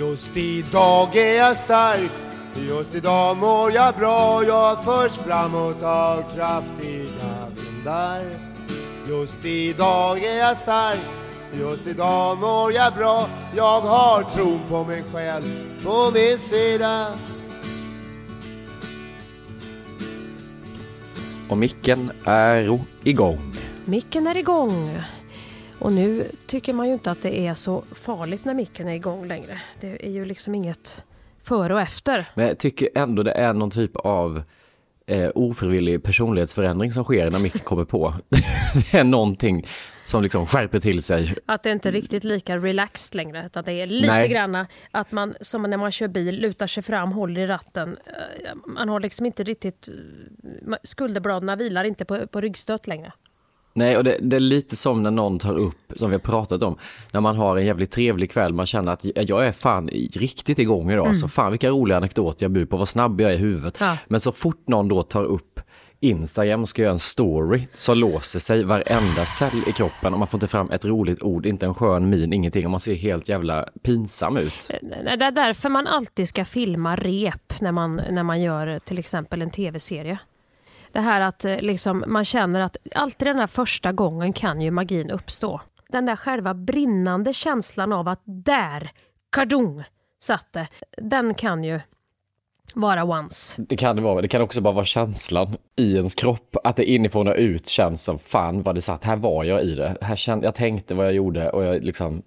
Just idag är jag stark Just idag mår jag bra Jag förs framåt av kraftiga vindar Just idag är jag stark Just idag mår jag bra Jag har tron på mig själv på min sida Och micken är igång. Micken är igång. Och nu tycker man ju inte att det är så farligt när micken är igång längre. Det är ju liksom inget före och efter. Men jag tycker ändå det är någon typ av eh, ofrivillig personlighetsförändring som sker när micken kommer på. det är någonting som liksom skärper till sig. Att det inte är riktigt lika relaxed längre. Utan det är lite Nej. granna att man som när man kör bil lutar sig fram, håller i ratten. Eh, Man har liksom inte riktigt... eh, Skulderbladen vilar inte på, på ryggstöt längre. Nej, och det, det är lite som när någon tar upp, som vi har pratat om, när man har en jävligt trevlig kväll, man känner att jag är fan riktigt igång idag, så fan vilka roliga anekdoter jag bjuder på, vad snabb jag är i huvudet. Ja. Men så fort någon då tar upp Instagram ska göra en story så låser sig varenda cell i kroppen och man får inte fram ett roligt ord, inte en skön min, ingenting och man ser helt jävla pinsam ut. Nej, Det är därför man alltid ska filma rep när man, när man gör eh, till exempel en tv-serie. Det här att eh, liksom, man känner att alltid den här första gången kan ju magin uppstå. Den där själva brinnande känslan av att där, kardong, satt det. Den kan ju vara once. Det kan det vara, det kan också bara vara känslan i ens kropp, att det inifrån och ut känns som fan vad det satt, här var jag i det, här kände, jag tänkte vad jag gjorde och jag liksom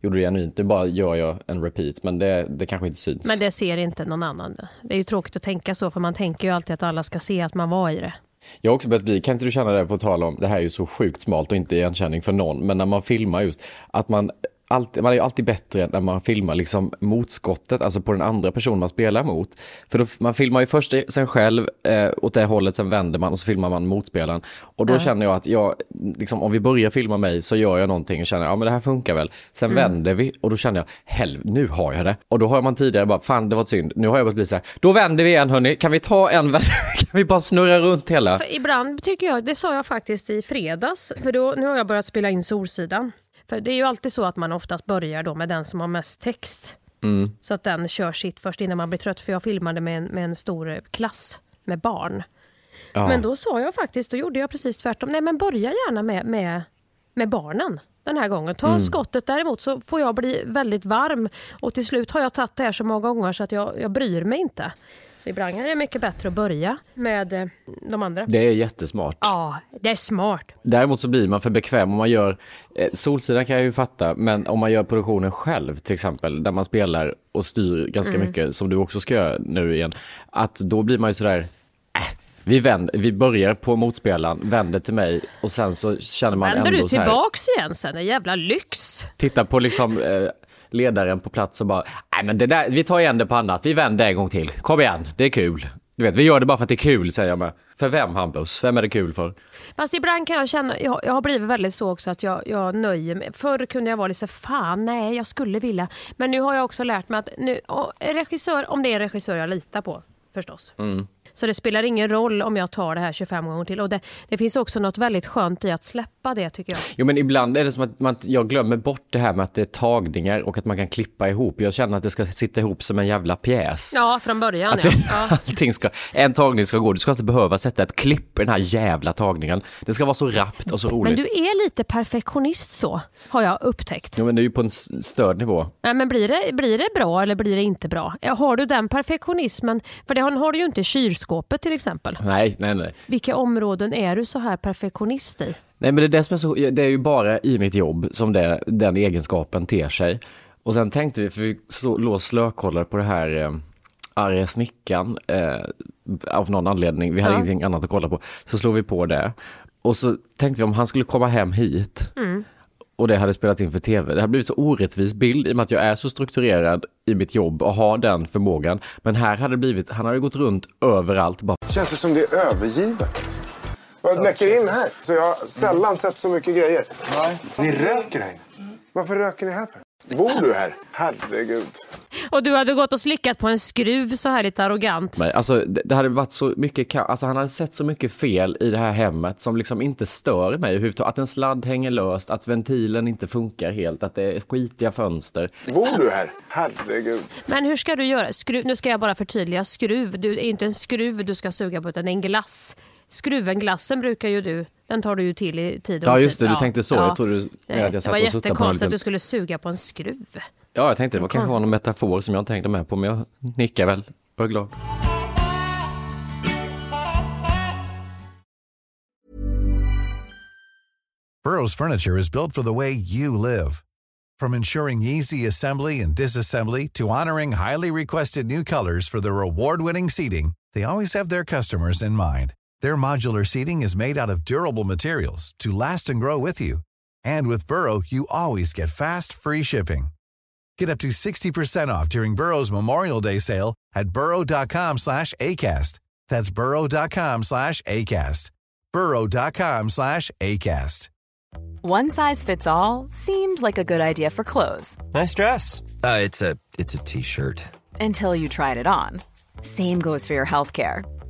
gjorde det genuint, nu bara gör jag en repeat, men det, det kanske inte syns. Men det ser inte någon annan. Det är ju tråkigt att tänka så för man tänker ju alltid att alla ska se att man var i det. Jag har också börjat bli, kan inte du känna det på tal om, det här är ju så sjukt smalt och inte igenkänning för någon, men när man filmar just, att man alltid, man är ju alltid bättre när man filmar liksom motskottet, alltså på den andra personen man spelar mot. För då, man filmar ju först sig själv eh, åt det hållet, sen vänder man och så filmar man motspelaren. Och då Ja. känner jag att jag, liksom, om vi börjar filma mig så gör jag någonting och känner, ja men det här funkar väl. Sen Mm. vänder vi och då känner jag, helv, nu har jag det. Och då har man tidigare bara, fan det var synd. Nu har jag börjat bli så här, då vänder vi igen hörni, kan vi ta en, kan vi bara snurra runt hela? För ibland tycker jag, det sa jag faktiskt i fredags, för då, nu har jag börjat spela in Solsidan. För det är ju alltid så att man oftast börjar då med den som har mest text. Så att den kör sitt först innan man blir trött, för jag filmade med en, med en stor eh, klass med barn. Ja. Men då sa jag faktiskt, då gjorde jag precis tvärtom. Nej men börja gärna med, med, med barnen den här gången. Ta skottet däremot så får jag bli väldigt varm och till slut har jag tagit det här så många gånger så att jag, jag bryr mig inte. Så ibland är det mycket bättre att börja med eh, de andra. Det är jättesmart. Ja, det är smart. Däremot så blir man för bekväm om man gör, eh, Solsidan kan jag ju fatta, men om man gör produktionen själv till exempel, där man spelar och styr ganska Mm. mycket, som du också ska göra nu igen, att då blir man ju sådär, äh, vi, vänder, vi börjar på motspelaren, vänder till mig och sen så känner man Vänder ändå du så här, tillbaks igen sen? En jävla lyx. tittar på liksom eh, ledaren på plats och bara, nej men det där, vi tar igen det på annat, vi vänder en gång till, kom igen, det är kul. Du vet, vi gör det bara för att det är kul säger jag med. För vem Hampus? Vem är det kul för? Fast ibland kan jag känna, jag, jag har blivit väldigt så också att jag, jag nöjer mig. Förr kunde jag vara lite så fan nej jag skulle vilja. Men nu har jag också lärt mig att nu, regissör, om det är en regissör jag litar på förstås. Så det spelar ingen roll om jag tar det här 25 gånger till. Och det, det finns också något väldigt skönt i att släppa det tycker jag. Jo men ibland är det som att man, jag glömmer bort det här med att det är tagningar och att man kan klippa ihop. Jag känner att det ska sitta ihop som en jävla pjäs. Ja, från början Att ja. ja. allting ska, en tagning ska gå, du ska inte behöva sätta ett klipp i den här jävla tagningen. Det ska vara så rappt och så roligt. Men du är lite perfektionist så, har jag upptäckt. Jo men det är ju på en störd nivå. Nej, men blir det, blir det bra eller blir det inte bra? Har du den perfektionismen? För det har, har du ju inte i kylskåpet till exempel. Nej, nej, nej. Vilka områden är du så här perfektionist i? Nej men det är det som är så, det är ju bara i mitt jobb som det, den egenskapen ter sig. Och sen tänkte vi, för vi så, låg och slökollade på det här eh, arga snickaren eh, av någon anledning, vi hade Ja. ingenting annat att kolla på. Så slog vi på det. Och så tänkte vi om han skulle komma hem hit och det hade spelat in för tv. Det hade blivit så orättvis bild i och med att jag är så strukturerad i mitt jobb och har den förmågan. Men här hade det blivit, han hade gått runt överallt bara Känns det som det är övergivet? Jag näcker in här. Så jag har sällan sett så mycket grejer. Nej. Ni röker här inne. Varför röker ni här för? Bor du här? Herregud. Och du hade gått och slickat på en skruv så här lite arrogant. Men, alltså, det, det hade varit så mycket, alltså han hade sett så mycket fel i det här hemmet som liksom inte stör mig överhuvudtaget. Att en sladd hänger löst, att ventilen inte funkar helt, att det är skitiga fönster. Bor du här? Herregud. Men hur ska du göra? Skruv, nu ska jag bara förtydliga. Skruv, du, det är inte en skruv du ska suga på utan en glass. Skruven, glassen brukar ju du, den tar du ju till i tid och Ja just det, du tänkte så. Jag trodde du, Nej, att jag det satt var på en jättekonstigt att du skulle suga på en skruv. Ja, jag tänkte det var kanske var någon metafor som jag tänkte med på, men jag nickar väl och är glad. Burrow's furniture is built for the way you live. From ensuring easy assembly and disassembly to honoring highly requested new colors for their award-winning seating, they always have their customers in mind. Their modular seating is made out of durable materials to last and grow with you. And with Burrow, you always get fast, free shipping. Get up to 60% off during Burrow's Memorial Day sale at burrow.com slash ACAST. That's burrow.com slash ACAST. burrow.com slash ACAST. One size fits all seemed like a good idea for clothes Nice dress. Uh, it's a it's a t-shirt. until you tried it on. Same goes for your healthcare.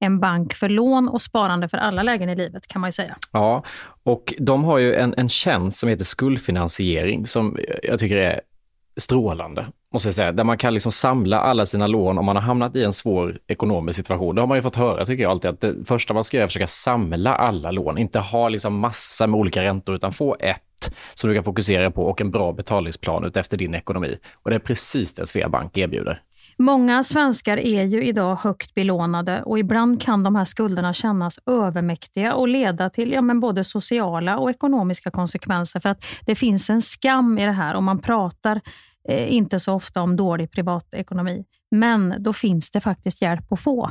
En bank för lån och sparande för alla lägen i livet kan man ju säga. Ja, och de har ju en, en tjänst som heter skuldfinansiering som jag tycker är strålande, måste jag säga. Där man kan liksom samla alla sina lån om man har hamnat i en svår ekonomisk situation. Det har man ju fått höra, tycker jag alltid, att det första man ska göra är att försöka samla alla lån. Inte ha liksom massa med olika räntor, utan få ett som du kan fokusera på och en bra betalningsplan utefter din ekonomi. Och det är precis det Sveabank erbjuder. Många svenskar är ju idag högt belånade och ibland kan de här skulderna kännas övermäktiga och leda till ja, men både sociala och ekonomiska konsekvenser. För att det finns en skam i det här och man pratar eh, inte så ofta om dålig privatekonomi. Men då finns det faktiskt hjälp att få.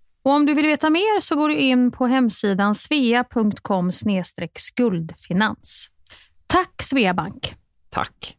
Och om du vill veta mer så går du in på hemsidan svea.com skuldfinans. Tack Sveabank! Tack!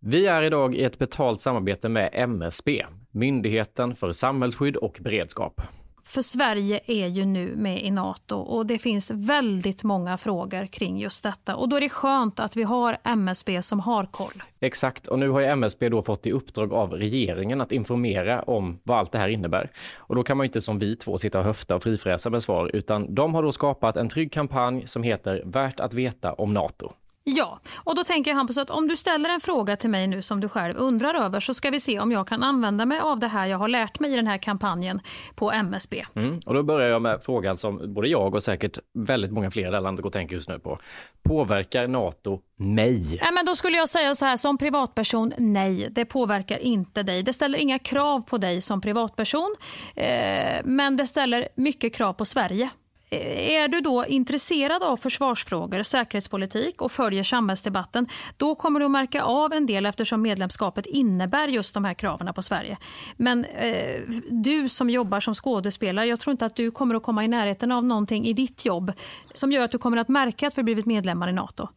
Vi är idag i ett betalt samarbete med MSB, Myndigheten för samhällsskydd och beredskap. För Sverige är ju nu med i Nato och det finns väldigt många frågor kring just detta. Och då är det skönt att vi har MSB som har koll. Exakt, och nu har ju MSB då fått i uppdrag av regeringen att informera om vad allt det här innebär. Och då kan man ju inte som vi två sitta och höfta och frifräsa med svar, utan de har då skapat en trygg kampanj som heter Värt att veta om NATO. Ja, och då tänker jag Hampus att om du ställer en fråga till mig nu som du själv undrar över så ska vi se om jag kan använda mig av det här jag har lärt mig i den här kampanjen på MSB. Mm. Och då börjar jag med frågan som både jag och säkert väldigt många fler i det landet går och tänker just nu på. Påverkar NATO mig? Ja, men då skulle jag säga så här som privatperson, nej, det påverkar inte dig. Det ställer inga krav på dig som privatperson, eh, men det ställer mycket krav på Sverige. Eh, är du då intresserad av försvarsfrågor, säkerhetspolitik och följer samhällsdebatten, då kommer du att märka av en del eftersom medlemskapet innebär just de här kraven på Sverige. Men eh, du som jobbar som skådespelare, jag tror inte att du kommer att komma i närheten av någonting i ditt jobb som gör att du kommer att märka att vi blivit medlemmar i NATO.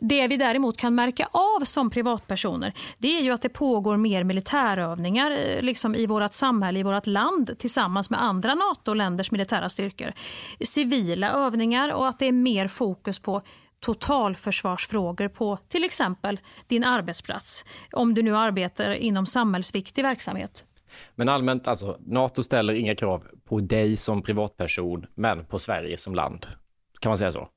Det vi däremot kan märka av som privatpersoner, det är ju att det pågår mer militärövningar eh, liksom i vårt samhälle, i vårt land tillsammans med andra NATO-länders militära styrkor civila övningar och att det är mer fokus på totalförsvarsfrågor på till exempel din arbetsplats. Om du nu arbetar inom samhällsviktig verksamhet. Men allmänt, alltså, NATO ställer inga krav på dig som privatperson, men på Sverige som land. Kan man säga så?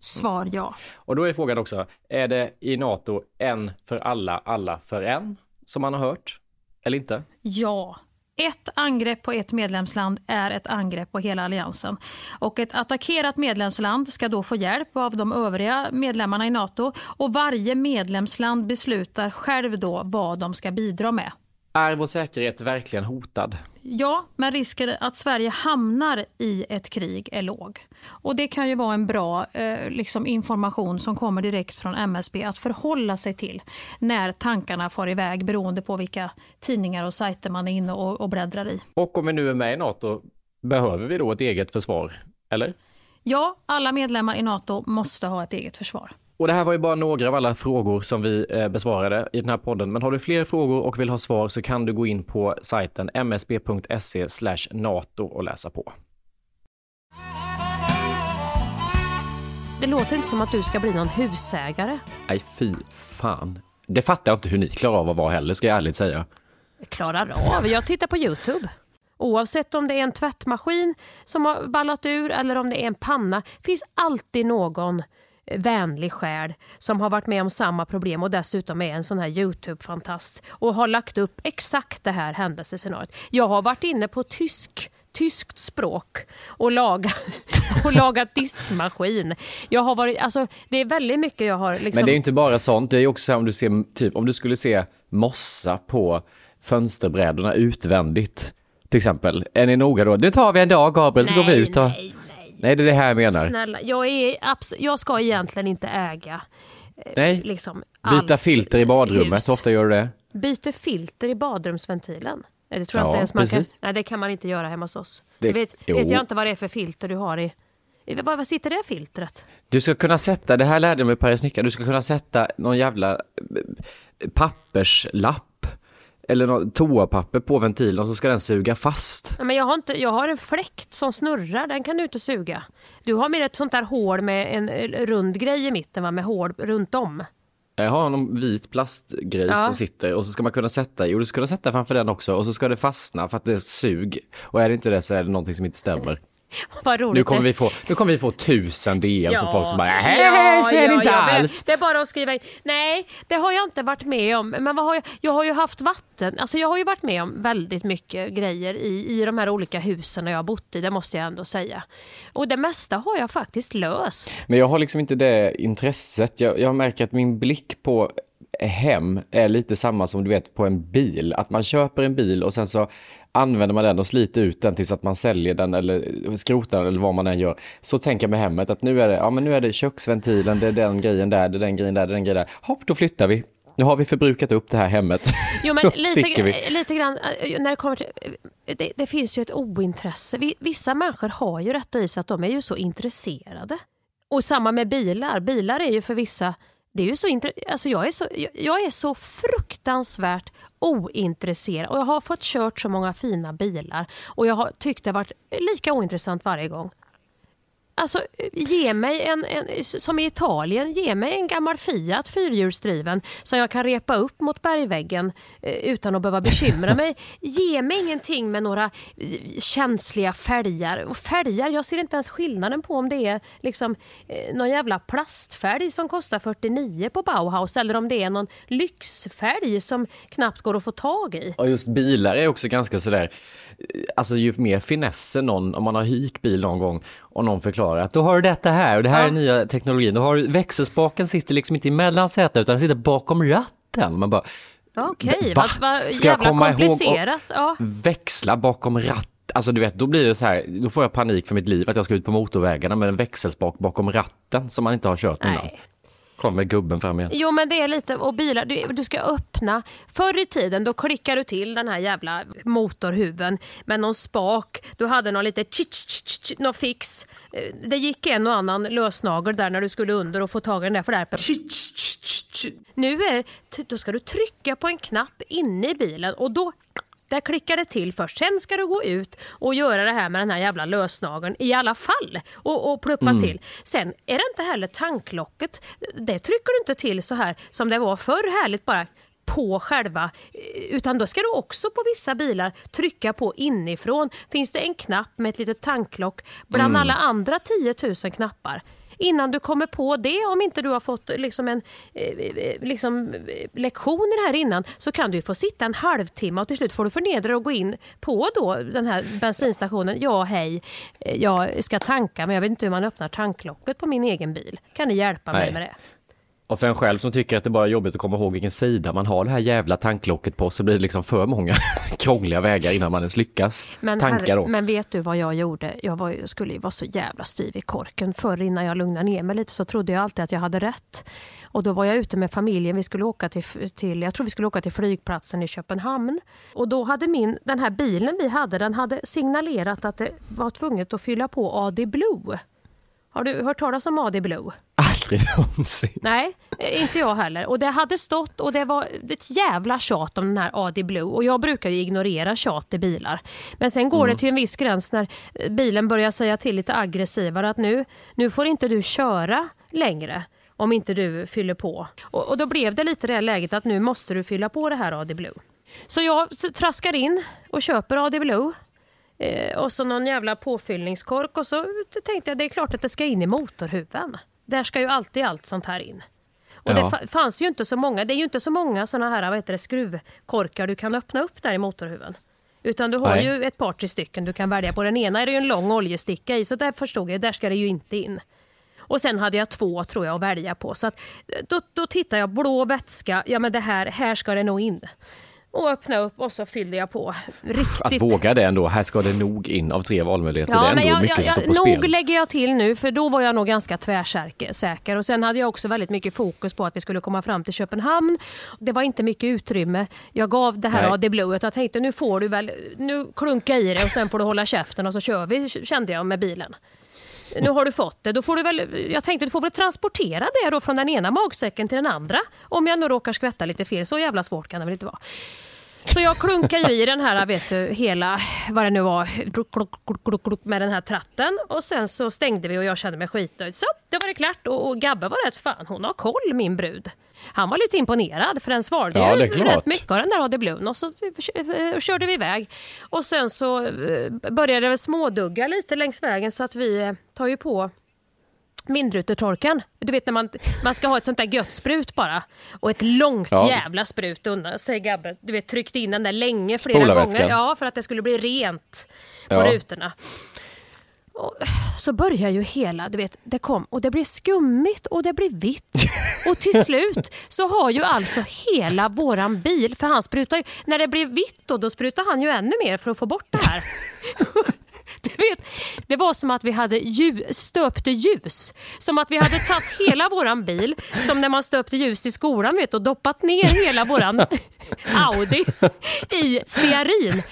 Svar ja. Och då är frågan också, är det i NATO en för alla, alla för en, som man har hört? Eller inte? Ja. Ett angrepp på ett medlemsland är ett angrepp på hela alliansen. Och ett attackerat medlemsland ska då få hjälp av de övriga medlemmarna i NATO och varje medlemsland beslutar själv då vad de ska bidra med. Är vår säkerhet verkligen hotad? Ja, men risken att Sverige hamnar i ett krig är låg. Och Det kan ju vara en bra eh, liksom information som kommer direkt från MSB att förhålla sig till när tankarna far iväg beroende på vilka tidningar och sajter man är inne och, och bläddrar i. Och om vi nu är med i NATO, behöver vi då ett eget försvar? Eller? Ja, alla medlemmar i NATO måste ha ett eget försvar. Och det här var ju bara några av alla frågor som vi eh, besvarade i den här podden. Men har du fler frågor och vill ha svar så kan du gå in på sajten msb.se nato och läsa på. Det låter inte som att du ska bli någon husägare. Nej, fy fan. Det fattar jag inte hur ni klarar av att vara heller, ska jag ärligt säga. Klarar av? Jag tittar på Youtube. Oavsett om det är en tvättmaskin som har ballat ur eller om det är en panna, finns alltid någon vänlig själ som har varit med om samma problem och dessutom är en sån här Youtube-fantast och har lagt upp exakt det här händelsescenariot. Jag har varit inne på tysk tyskt språk och lagat, och lagat diskmaskin. Jag har varit, alltså, det är väldigt mycket jag har... Liksom... Men det är inte bara sånt, det är också om du, ser, typ, om du skulle se mossa på fönsterbrädorna utvändigt till exempel. Är ni noga då? Nu tar vi en dag Gabriel så nej, går vi ut och... Nej, Nej, det är det här jag menar. Snälla, jag, är jag ska egentligen inte äga eh, Nej, liksom, byta filter i badrummet, hus. ofta gör du det? Byter filter i badrumsventilen? Det tror jag Ja, inte ens man kan, nej, det kan man inte göra hemma hos oss. Det- Det, vet, vet jag inte vad det är för filter du har i... Vad, vad sitter det filtret? Du ska kunna sätta, det här lärde jag mig på snickare, du ska kunna sätta någon jävla eh, papperslapp eller något toapapper på ventilen och så ska den suga fast. Ja, Men jag, har inte, jag har en fläkt som snurrar, den kan du inte suga. Du har mer ett sånt där hål med en eh, rund grej i mitten, va? med hål runt om. Jag har någon vit plastgrej Ja. som sitter och så ska man kunna sätta och du ska kunna sätta framför den också och så ska det fastna för att det är sug. Och är det inte det så är det någonting som inte stämmer. Vad roligt. Nu kommer vi få, nu kommer vi få tusen DM som folk som bara Ja, hej, så är det ja, inte vet. alls. Det är bara att skriva in. Nej, det har jag inte varit med om. Men vad har jag, jag har ju haft vatten. Alltså jag har ju varit med om väldigt mycket grejer i, i de här olika husen jag har bott i. Det måste jag ändå säga. Och det mesta har jag faktiskt löst. Men jag har liksom inte det intresset. Jag, jag märker att min blick på hem är lite samma som du vet på en bil. Att man köper en bil och sen så använder man den och sliter ut den tills att man säljer den eller skrotar den eller vad man än gör. Så tänker jag med hemmet att nu är det, ja men nu är det köksventilen, det är den grejen där, det är den grejen där, det är den grejen där. Hopp, då flyttar vi. Nu har vi förbrukat upp det här hemmet. Jo, men lite, vi. lite grann, eh, när det kommer till, det, det finns ju ett ointresse. Vi- Vissa människor har ju detta i sig att de är ju så intresserade. Och samma med bilar. Bilar är ju för vissa det är ju så intre- alltså jag, är så, jag, jag är så fruktansvärt ointresserad och jag har fått kört så många fina bilar och jag har tyckt det varit lika ointressant varje gång. Alltså, ge mig en, en, som i Italien, ge mig en gammal Fiat fyrhjulsdriven som jag kan repa upp mot bergväggen eh, utan att behöva bekymra mig. Ge mig ingenting med några eh, känsliga fälgar. Och fälgar, jag ser inte ens skillnaden på om det är liksom, eh, någon jävla plastfälg som kostar 49 på Bauhaus eller om det är någon lyxfälg som knappt går att få tag i. Och just bilar är också ganska sådär, alltså ju mer finesser någon, om man har hyrt bil någon gång och någon förklarar att då har du detta här och det här Ja. är nya teknologin. Då har du, växelspaken sitter liksom inte i mellansätet utan den sitter bakom ratten. Man bara, Okej, Va? vad, Ska jag jävla komma ihåg och- komplicerat. Ja. växla bakom ratten. Alltså du vet, då blir det så här, då får jag panik för mitt liv att jag ska ut på motorvägarna med en växelspak bakom ratten som man inte har kört innan. Nej. Kommer gubben fram igen. Jo men det är lite, och bilar, du, du ska öppna. Förr i tiden då klickar du till den här jävla motorhuven med någon spak. Du hade någon lite tsch, någon fix. Eh, Det gick en och annan lösnagel där när du skulle under och få tag i den där flärpen. Nu är det, då ska du trycka på en knapp inne i bilen och då Där klickar det till först. Sen ska du gå ut och göra det här med den här jävla lösnageln i alla fall. Och, och pluppa Mm. till. Sen är det inte heller tanklocket. Det trycker du inte till så här som det var förr härligt bara på själva, eh, utan då ska du också på vissa bilar trycka på inifrån. Finns det en knapp med ett litet tanklock bland Mm. alla andra 10 000 knappar. Innan du kommer på det, om inte du har fått liksom en eh, eh, liksom, eh, lektion i det här innan, så kan du få sitta en halvtimme och till slut får du förnedra dig och gå in på då den här bensinstationen. Ja, hej, eh, jag ska tanka men jag vet inte hur man öppnar tanklocket på min egen bil. Kan ni hjälpa mig Nej. med det? Och för en själv som tycker att det bara är jobbigt att komma ihåg vilken sida man har det här jävla tanklocket på så blir det liksom för många krångliga vägar innan man ens lyckas Men, tanka herre- då. men vet du vad jag gjorde? Jag var, skulle ju vara så jävla styv i korken. Förr innan jag lugnade ner mig lite så trodde jag alltid att jag hade rätt. Och då var jag ute med familjen. Vi skulle åka till, till, jag tror vi skulle åka till flygplatsen i Köpenhamn. Och då hade min, den här bilen vi hade, den hade signalerat att det var tvunget att fylla på AD Blue. Har du hört talas om AD Blue? Aldrig någonsin. Nej, eh, inte jag heller. Och det hade stått och det var ett jävla tjat om den här AD Blue. Och jag brukar ju ignorera tjat i bilar. Men sen går det till en viss gräns när eh, bilen börjar säga till lite aggressivare att nu, nu får inte du köra längre om inte du fyller på. Och, och då blev det lite det läget att nu måste du fylla på det här AD Blue. Så jag traskar in och köper AD Blue. Eh, och så någon jävla påfyllningskork och så tänkte jag det är klart att det ska in i motorhuven. Där ska ju alltid allt sånt här in. Och Ja. det fa- fanns ju inte så många, det är ju inte så många såna här vad heter det, skruvkorkar du kan öppna upp där i motorhuven. Utan du har Nej. ju ett par tre stycken du kan välja på. Den ena är det ju en lång oljesticka i så där förstod jag, där ska det ju inte in. Och sen hade jag två tror jag att välja på. Så att, då, då tittar jag, blå vätska, ja men det här, här ska det nog in. Och öppna upp och så fyllde jag på riktigt. Att våga det ändå, här ska det nog in av tre valmöjligheter. det är Ja, ändå men jag, mycket jag, som står jag, på nog spel. lägger jag till nu, för då var jag nog ganska tvärsäker. säker. Och sen hade jag också väldigt mycket fokus på att vi skulle komma fram till Köpenhamn. Det var inte mycket utrymme. Jag gav det här Nej. AD Blue. Jag tänkte nu får du väl, nu klunka i det och sen får du hålla käften och så kör vi, kände jag med bilen. Nu har du fått det. Då får du väl, jag tänkte du får väl transportera det då från den ena magsäcken till den andra. Om jag nu råkar skvätta lite fel. Så jävla svårt kan det väl inte vara. Så jag klunkar ju i den här, vet du, hela, vad det nu var, med den här tratten. Och sen så stängde vi och jag kände mig skitnöjd. Så, det var det klart. Och, och Gabbe var rätt fan, hon har koll min brud. Han var lite imponerad för den svarade Ja, ju rätt mycket av den där AD Bluen. Och så eh, körde vi iväg. Och sen så eh, började det smådugga lite längs vägen så att vi eh, tar ju på vindrutetorkaren. Du vet när man, man ska ha ett sånt där gött sprut bara. Och ett långt Ja. jävla sprut undan, säger Gabbe. Du vet tryckt in den där länge flera gånger. Ja, för att det skulle bli rent på Ja. rutorna. Och så börjar ju hela, du vet, det kom och det blev skummigt och det blev vitt. Och till slut så har ju alltså hela våran bil, för han sprutar ju, när det blev vitt då, då sprutar han ju ännu mer för att få bort det här. Du vet, det var som att vi hade lju- stöpte ljus. Som att vi hade tagit hela våran bil, som när man stöpte ljus i skolan vet, och doppat ner hela våran Audi i stearin.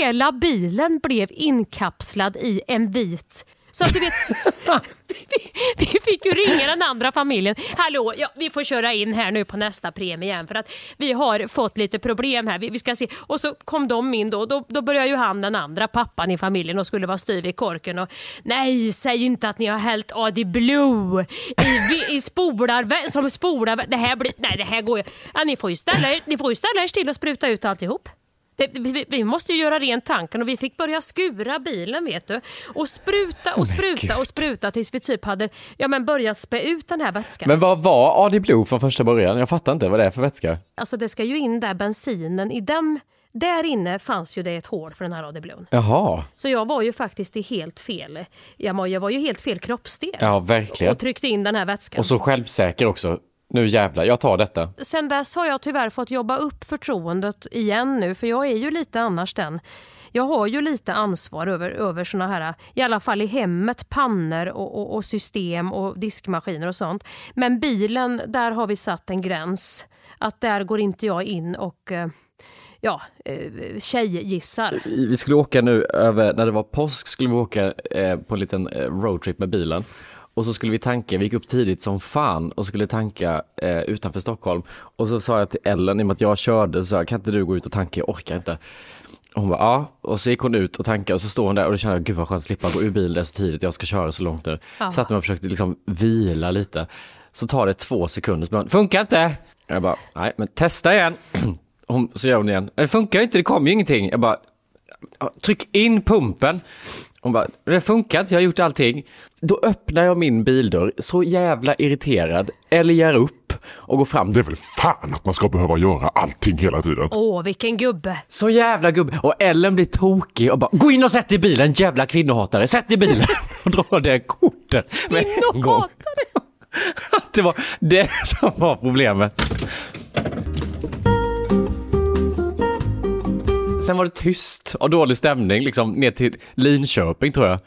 Hela bilen blev inkapslad i en vit så att du vet, vi, vi fick ju ringa den andra familjen. Hallå, ja, vi får köra in här nu på nästa premie igen för att vi har fått lite problem här. Vi, vi ska se. Och så kom de in då, då, då började ju han den andra pappan i familjen och skulle vara styv i korken. Och, Nej, säg inte att ni har hällt AD Blue i, i spolar, som spolar. Det här blir, nej det här går ju. Ja, ni får ju ställa er, ni får ju ställa er still och spruta ut alltihop. Det, vi, vi måste ju göra rent tanken och vi fick börja skura bilen vet du. Och spruta och spruta och spruta tills vi typ hade ja, men börjat spä ut den här vätskan. Men vad var AD Blue från första början? Jag fattar inte vad det är för vätska. Alltså det ska ju in där bensinen, i den, där inne fanns ju det ett hål för den här AD Bluen. Jaha, Så jag var ju faktiskt i helt fel, jag var, jag var ju helt fel kroppsdel. ja verkligen. Och tryckte in den här vätskan. Och så självsäker också. Nu jävlar, jag tar detta. sen dess har jag tyvärr fått jobba upp förtroendet igen nu, för jag är ju lite annars den. Jag har ju lite ansvar över, över såna här, i alla fall i hemmet, pannor och, och, och system och diskmaskiner och sånt. Men bilen, där har vi satt en gräns. Att där går inte jag in och eh, ja, eh, tjejgissar. Vi skulle åka nu över, när det var påsk skulle vi åka eh, på en liten roadtrip med bilen. Och så skulle vi tanka, vi gick upp tidigt som fan och skulle tanka eh, utanför Stockholm. Och så sa jag till Ellen, i och med att jag körde, så sa jag, kan inte du gå ut och tanka, jag orkar inte. Hon bara, ja. Och så gick hon ut och tankade och så står hon där och då kände jag, gud vad skönt att slippa gå ur bilen så tidigt, jag ska köra så långt nu. Ja. Satt mig och försökte liksom vila lite. Så tar det två sekunder, så bara, funkar inte! Jag bara, nej men testa igen. Hon, så gör hon igen, det funkar inte, det kommer ju ingenting. Jag bara, "Ja, tryck in pumpen. Hon bara, det funkar inte, jag har gjort allting. Då öppnar jag min bildörr, så jävla irriterad, älgar upp och går fram. Det är väl fan att man ska behöva göra allting hela tiden. Åh, vilken gubbe. Så jävla gubbe. Och Ellen blir tokig och bara, gå in och sätt dig i bilen, jävla kvinnohatare, sätt dig i bilen. Och drar det kortet med en gång. Att det var det som var problemet. Sen var det tyst och dålig stämning liksom ner till Linköping tror jag.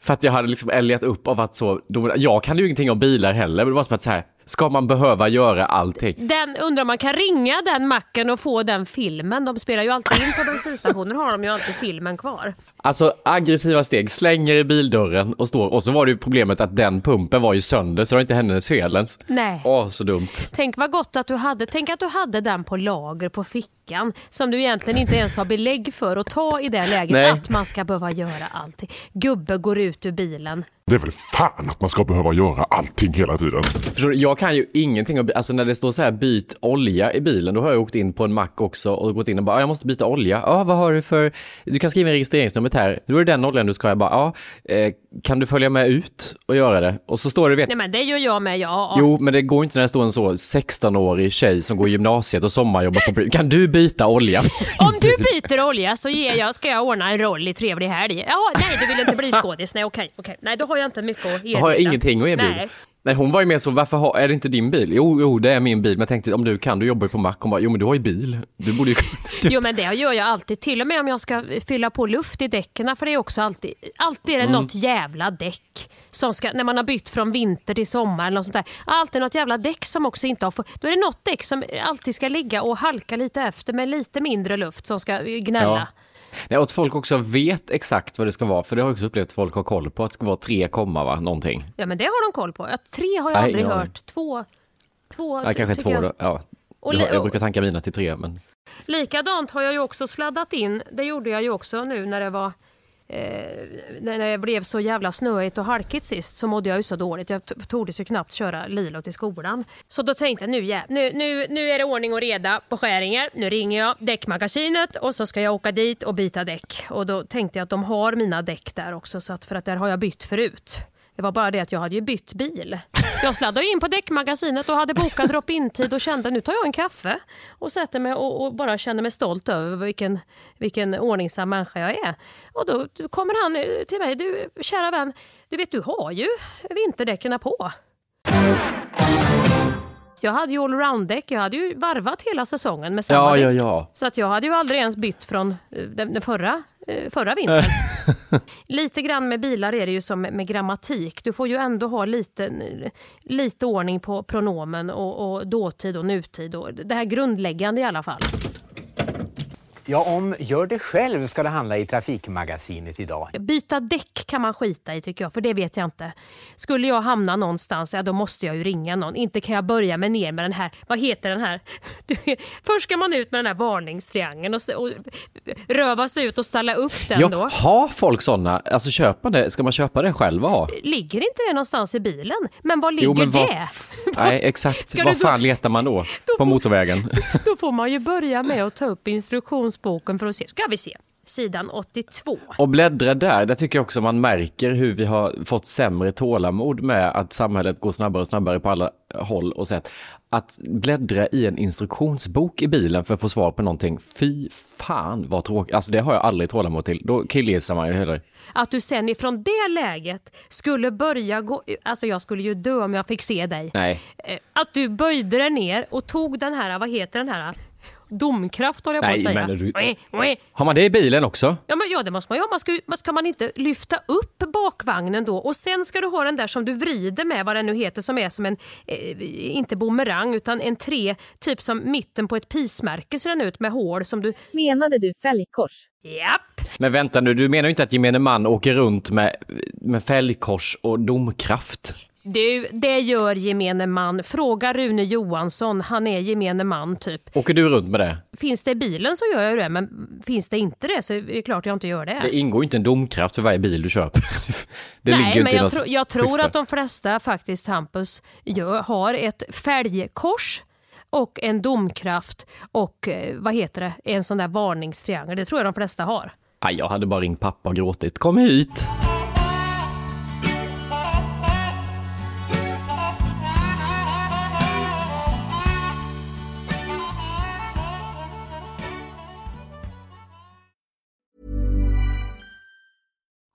För att jag hade liksom älgat upp av att så, jag kan ju ingenting om bilar heller, men det var som att så här, ska man behöva göra allting? Den, undrar om man kan ringa den macken och få den filmen. De spelar ju alltid in på bensinstationer har de ju alltid filmen kvar. Alltså aggressiva steg, slänger i bildörren och står, och så var det ju problemet att den pumpen var ju sönder så det var inte hennes fel ens. Nej. Åh, så dumt. Tänk vad gott att du hade, tänk att du hade den på lager på fickan som du egentligen inte ens har belägg för att ta i det läget Nej. att man ska behöva göra allting. Gubbe går ut ur bilen. Det är väl fan att man ska behöva göra allting hela tiden. Jag kan ju ingenting alltså när det står så här byt olja i bilen, då har jag åkt in på en mack också och gått in och bara, "Ja, jag måste byta olja. Ja, vad har du för, du kan skriva in registreringsnumret här. Då är det den oljan du ska ha. Jag bara, ja, eh, kan du följa med ut och göra det? Och så står det, vet Nej men det gör jag med, ja. Jo, men det går inte när det står en så 16-årig tjej som går i gymnasiet och sommarjobbar på Kan du byta olja? Om du byter olja så ger jag, ska jag ordna en roll i trevlig helg. Ja, nej du vill inte bli skådis. Nej okej, okej. Nej då har jag inte mycket att erbjuda. Då har jag ingenting att erbjuda. Nej. Nej, hon var ju mer så, varför har, är det inte din bil? Jo, jo, det är min bil, men jag tänkte om du kan, du jobbar ju på mack. Hon bara, jo men du har ju bil. Du borde ju. Jo men det gör jag alltid, till och med om jag ska fylla på luft i däcken för det är också alltid, alltid är det Mm. något jävla däck. Som ska, när man har bytt från vinter till sommar eller något sånt där. Alltid något jävla däck som också inte har fått, då är det något däck som alltid ska ligga och halka lite efter med lite mindre luft som ska gnälla. Ja. Nej, och att folk också vet exakt vad det ska vara, för det har jag också upplevt att folk har koll på, att det ska vara tre komma va, någonting. Ja men det har de koll på. Ja, tre har jag Nej, aldrig aning. hört. Två, två Ja, kanske två jag. då, ja. Och Jag, jag brukar tanka mina till tre, men Likadant har jag ju också sladdat in, det gjorde jag ju också nu när det var eh, när det blev så jävla snöigt och halkigt sist så mådde jag ju så dåligt. Jag tordes ju knappt köra Lilo till skolan. Så då tänkte jag nu, ja, nu, nu, nu är det ordning och reda på Skäringer. Nu ringer jag däckmagasinet och så ska jag åka dit och byta däck. Och då tänkte jag att de har mina däck där också så att, för att där har jag bytt förut. Det var bara det att jag hade ju bytt bil. Jag sladdade in på däckmagasinet och hade bokat drop-in-tid och kände nu tar jag en kaffe och sätter mig och, och bara känner mig stolt över vilken, vilken ordningsam människa jag är. Och då kommer han eh, till mig, du kära vän, du vet du har ju vinterdäcken på. Jag hade ju allround-däck, jag hade ju varvat hela säsongen med samma ja, däck. ja, ja. Så att jag hade ju aldrig ens bytt från eh, den, den förra, förra vintern. lite grann med bilar är det ju som med, med grammatik. Du får ju ändå ha lite, lite ordning på pronomen och, och dåtid och nutid. Och det här grundläggande i alla fall. Ja, om Gör det själv ska det handla i Trafikmagasinet idag. Byta däck kan man skita i tycker jag, för det vet jag inte. Skulle jag hamna någonstans, ja då måste jag ju ringa någon. Inte kan jag börja med ner med den här, vad heter den här? Du, först ska man ut med den här varningstriangeln och, och röva sig ut och ställa upp den ja då. har folk sådana? Alltså köper man det? Ska man köpa det själv och ha? Ligger inte det någonstans i bilen? Men var ligger Jo, men vad- det? Nej, exakt. Gå- fan letar man då? På motorvägen? Då får man ju börja med att ta upp instruktionsboken för att se. Ska vi se. Sidan 82. Och bläddra där, där tycker jag också man märker hur vi har fått sämre tålamod med att samhället går snabbare och snabbare på alla håll och sätt. Att bläddra i en instruktionsbok i bilen för att få svar på någonting, fy fan vad tråkigt. Alltså det har jag aldrig tålamod till. Då killgissar man ju heller. Att du sen ifrån det läget skulle börja gå... Alltså jag skulle ju dö om jag fick se dig. Nej. Eh, Att du böjde dig ner och tog den här, vad heter den här? Domkraft håller jag på att Nej, säga. men du-. Har man det i bilen också? Ja, men, ja, det måste man ju ha. Man ska, man ska man inte lyfta upp bakvagnen då och sen ska du ha den där som du vrider med, vad den nu heter, som är som en, eh, inte bumerang, utan en tre, typ som mitten på ett pismärke ser den ut med hål som du... Menade du fälgkors? Japp! Men vänta nu, du menar ju inte att gemene man åker runt med, med fälgkors och domkraft? Du, det gör gemene man. Fråga Rune Johansson, han är gemene man typ. Åker du runt med det? Finns det i bilen så gör jag det, men finns det inte det så är det klart jag inte gör det. Det ingår inte en domkraft för varje bil du köper. Det Nej, men jag, tro, jag tror att de flesta faktiskt, Hampus, gör, har ett fälgkors och en domkraft och eh, vad heter det, en sån där varningstriangel. Det tror jag de flesta har. Aj, jag hade bara ringt pappa och gråtit. Kom hit!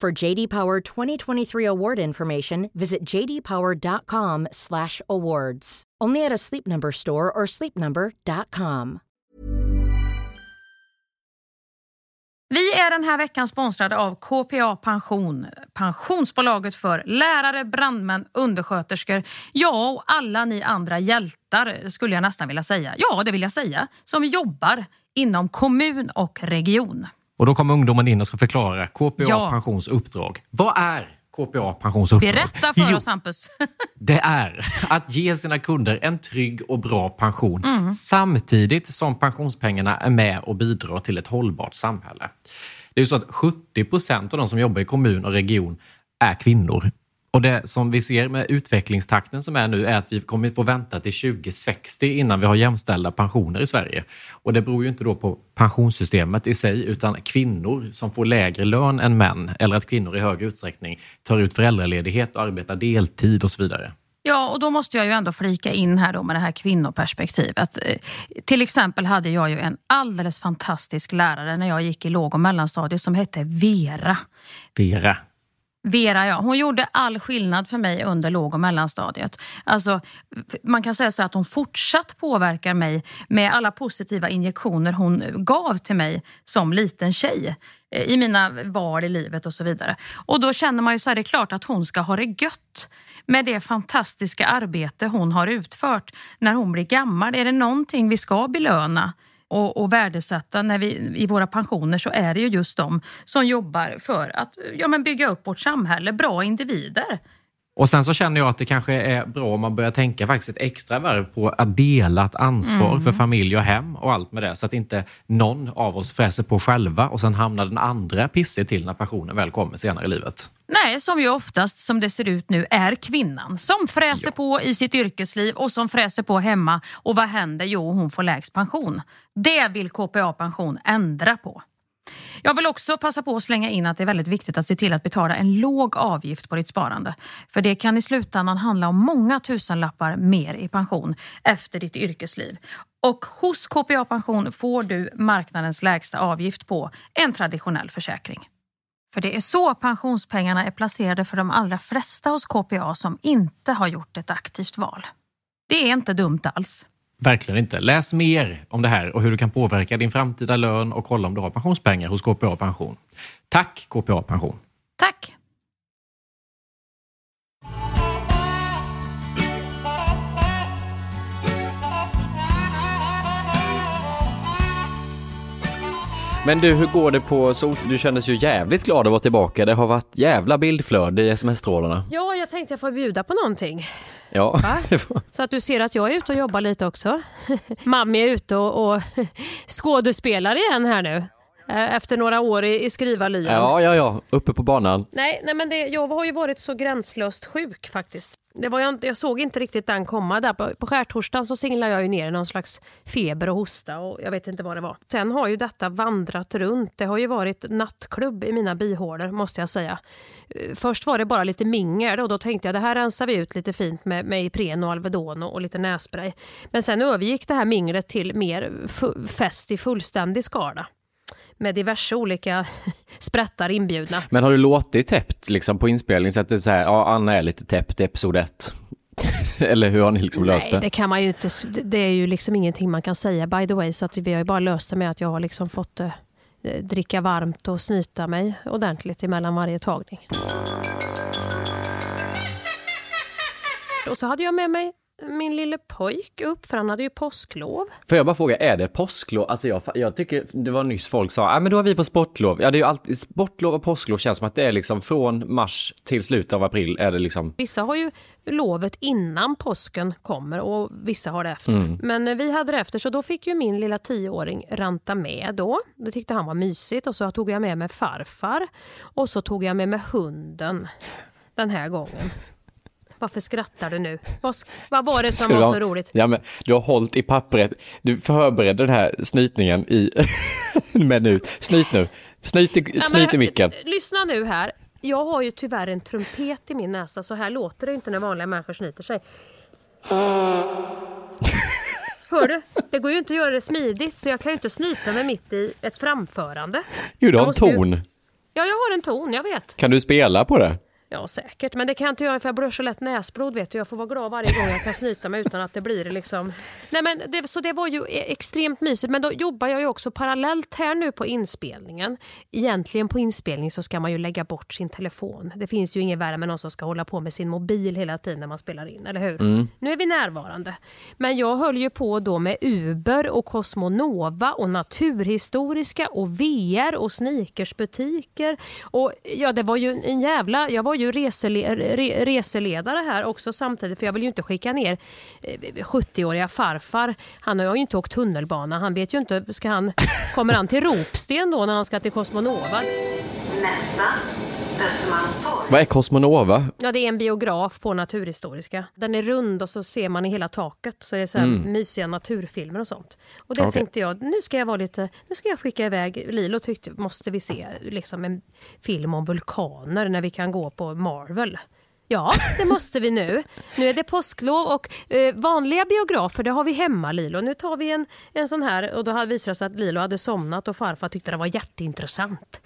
For JD Power 2023 award information, visit jdpower.com/awards. Only at a Sleep Number store or sleepnumber.com. Vi är den här veckan sponsrade av KPA Pension, pensionsbolaget för lärare, brandmän, undersköterskor, ja och alla ni andra hjältar skulle jag nästan vilja säga. Ja, det vill jag säga, som jobbar inom kommun och region. Och då kommer ungdomen in och ska förklara KPA Ja. Pensions uppdrag. Vad är KPA Pensions uppdrag? Berätta för Jo, oss Hampus. Det är att ge sina kunder en trygg och bra pension Mm. samtidigt som pensionspengarna är med och bidrar till ett hållbart samhälle. Det är ju så att 70 procent av de som jobbar i kommun och region är kvinnor. Och det som vi ser med utvecklingstakten som är nu är att vi kommer få vänta till 2060 innan vi har jämställda pensioner i Sverige. Och det beror ju inte då på pensionssystemet i sig utan kvinnor som får lägre lön än män eller att kvinnor i hög utsträckning tar ut föräldraledighet och arbetar deltid och så vidare. Ja, och då måste jag ju ändå flika in här då med det här kvinnoperspektivet. Eh, Till exempel hade jag ju en alldeles fantastisk lärare när jag gick i låg och mellanstadiet som hette Vera. Vera. Vera, ja. Hon gjorde all skillnad för mig under låg och mellanstadiet. Alltså, man kan säga så att hon fortsatt påverkar mig med alla positiva injektioner hon gav till mig som liten tjej eh, i mina val i livet och så vidare. Och då känner man ju så här, det är klart att hon ska ha det gött med det fantastiska arbete hon har utfört när hon blir gammal. Är det någonting vi ska belöna och, och värdesätta när vi, i våra pensioner så är det ju just de som jobbar för att ja, men bygga upp vårt samhälle, bra individer. Och sen så känner jag att det kanske är bra om man börjar tänka faktiskt ett extra varv på att dela ett ansvar Mm. för familj och hem och allt med det. Så att inte någon av oss fräser på själva och sen hamnar den andra pissig till när pensionen väl kommer senare i livet. Nej, som ju oftast som det ser ut nu är kvinnan som fräser på i sitt yrkesliv och som fräser på hemma. Och vad händer? Jo, hon får lägst pension. Det vill KPA Pension ändra på. Jag vill också passa på att slänga in att det är väldigt viktigt att se till att betala en låg avgift på ditt sparande. För det kan i slutändan handla om många tusenlappar mer i pension efter ditt yrkesliv. Och hos KPA Pension får du marknadens lägsta avgift på en traditionell försäkring. För det är så pensionspengarna är placerade för de allra flesta hos KPA som inte har gjort ett aktivt val. Det är inte dumt alls. Verkligen inte. Läs mer om det här och hur du kan påverka din framtida lön och kolla om du har pensionspengar hos KPA Pension. Tack KPA Pension! Tack! Men du, hur går det på Sols... Du kändes ju jävligt glad att vara tillbaka. Det har varit jävla bildflöde i sms-strålarna. Ja, jag tänkte jag får bjuda på någonting. Ja. Så att du ser att jag är ute och jobbar lite också. Mammi är ute och, och skådespelar igen här nu. Eh, Efter några år i, i skrivarlyan. ja, ja, ja. Uppe på banan. Nej, nej men det, jag har ju varit så gränslöst sjuk faktiskt. Det var jag, jag såg inte riktigt den komma. Där på, på skärtorsdagen så singlade jag ju ner i någon slags feber och hosta och jag vet inte vad det var. Sen har ju detta vandrat runt. Det har ju varit nattklubb i mina bihålor måste jag säga. Eh, Först var det bara lite mingel och då tänkte jag det här rensar vi ut lite fint med, med Ipren och Alvedon och, och lite nässpray. Men sen övergick det här minglet till mer fest i fullständig skala med diverse olika sprättar inbjudna. Men har du låtit täppt liksom på inspelning så att det är så här, ja Anna är lite täppt i episod ett? Eller hur har ni liksom löst Nej, det? det kan man ju inte. Det är ju liksom ingenting man kan säga by the way. Så att vi har ju bara löst det med att jag har liksom fått eh, dricka varmt och snyta mig ordentligt emellan varje tagning. Och så hade jag med mig min lille pojk upp, för han hade ju påsklov. Får jag bara fråga, är det påsklov? Alltså jag, jag tycker, det var nyss folk sa, ja men då är vi på sportlov. Ja det är ju alltid, sportlov och påsklov känns som att det är liksom från mars till slutet av april är det liksom. Vissa har ju lovet innan påsken kommer och vissa har det efter. Mm. Men vi hade det efter så då fick ju min lilla tioåring ranta med då. Det tyckte han var mysigt och så tog jag med mig farfar och så tog jag med mig hunden den här gången. Varför skrattar du nu? Vad, vad var det som var så roligt? Ja men du har hållit i pappret, du förberedde den här snytningen i en minut. Snyt nu, snyt i, men- snyt i micken. Lyssna nu här. Jag har ju tyvärr en trumpet i min näsa så här låter det inte när vanliga människor snyter sig. Hör du? Det går ju inte att göra det smidigt så jag kan ju inte snyta mig mitt i ett framförande. Gud du har en måste ju- ton. Ja, jag har en ton, jag vet. Kan du spela på det? Ja, säkert. Men det kan jag inte göra för jag blöder så lätt näsblod vet du. Jag får vara glad varje gång jag kan snyta mig utan att det blir liksom... Nej men det, så det var ju e- extremt mysigt. Men då jobbar jag ju också parallellt här nu på inspelningen. Egentligen på inspelning så ska man ju lägga bort sin telefon. Det finns ju inget värre med någon som ska hålla på med sin mobil hela tiden när man spelar in, eller hur? Mm. Nu är vi närvarande. Men jag höll ju på då med Uber och Cosmonova och Naturhistoriska och VR och sneakersbutiker. Och ja, det var ju en jävla... Jag var ju resele, re, reseledare här också samtidigt för jag vill ju inte skicka ner eh, 70-åriga farfar. Han har ju inte åkt tunnelbana. Han vet ju inte... Ska han, kommer han till Ropsten då när han ska till Cosmonova? Nästa, vad är Cosmonova? Ja, det är en biograf på Naturhistoriska. Den är rund och så ser man i hela taket. Så det är så här Mm. mysiga naturfilmer och sånt. Och det Okej. tänkte jag, nu ska jag vara lite, nu ska jag skicka iväg. Lilo tyckte, måste vi se liksom en film om vulkaner när vi kan gå på Marvel? Ja, det måste vi nu. Nu är det påsklov och eh, vanliga biografer, det har vi hemma Lilo. Nu tar vi en, en sån här och då hade visat sig att Lilo hade somnat och farfar tyckte det var jätteintressant.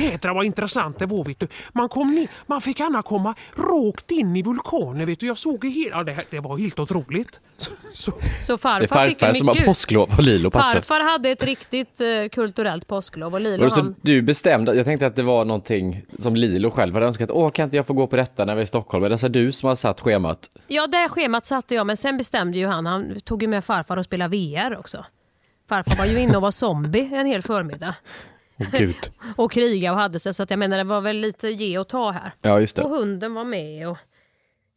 Jädrar vad intressant det var vet du. Man, kom ner, man fick gärna komma rakt in i vulkanen vet du. Jag såg det hela, det, det var helt otroligt. Så, så. Så farfar, Det är fick farfar en som har påsklov och Lilo passar. Farfar hade ett riktigt eh, kulturellt påsklov och Lilo det så han... du bestämde, jag tänkte att det var någonting som Lilo själv hade önskat, åh kan inte jag få gå på detta när vi är i Stockholm? Är det så du som har satt schemat? Ja, det schemat satte jag, men sen bestämde ju han, han tog ju med farfar och spelade VR också. Farfar var ju inne och var zombie en hel förmiddag. Gud. Och kriga och hade sig, så att jag menar det var väl lite ge och ta här. Ja, just det. Och hunden var med och...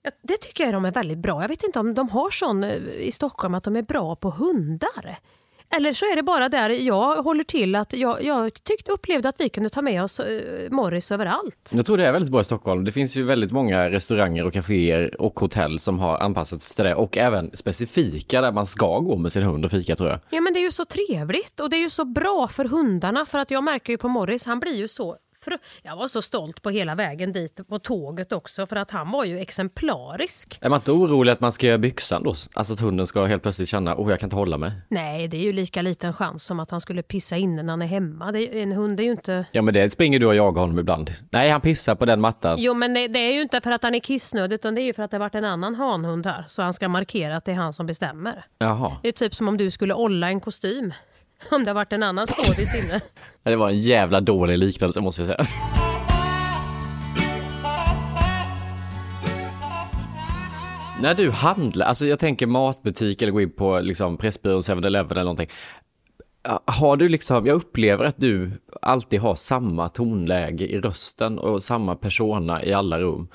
Ja, det tycker jag de är väldigt bra. Jag vet inte om de har sån eh, i Stockholm att de är bra på hundar. Eller så är det bara där jag håller till att jag, jag tyckte, upplevde att vi kunde ta med oss eh, Morris överallt. Jag tror det är väldigt bra i Stockholm. Det finns ju väldigt många restauranger och kaféer och hotell som har anpassats för det och även specifika där man ska gå med sin hund och fika tror jag. Ja men det är ju så trevligt och det är ju så bra för hundarna för att jag märker ju på Morris, han blir ju så jag var så stolt på hela vägen dit på tåget också för att han var ju exemplarisk. Är man inte orolig att man ska göra byxan då? Alltså att hunden ska helt plötsligt känna, åh jag kan inte hålla mig. Nej, det är ju lika liten chans som att han skulle pissa inne när han är hemma. Är, en hund är ju inte... Ja men det springer du och jagar honom ibland. Nej han pissar på den mattan. Jo, men det, det är ju inte för att han är kissnödig utan det är ju för att det har varit en annan hanhund här. Så han ska markera att det är han som bestämmer. Jaha. Det är typ som om du skulle olla en kostym. Om det har varit en annan skådis inne. Det var en jävla dålig liknelse måste jag säga. När du handlar, alltså jag tänker matbutik eller gå in på liksom Pressbyrån, 7-Eleven eller någonting. Har du liksom, jag upplever att du alltid har samma tonläge i rösten och samma persona i alla rum.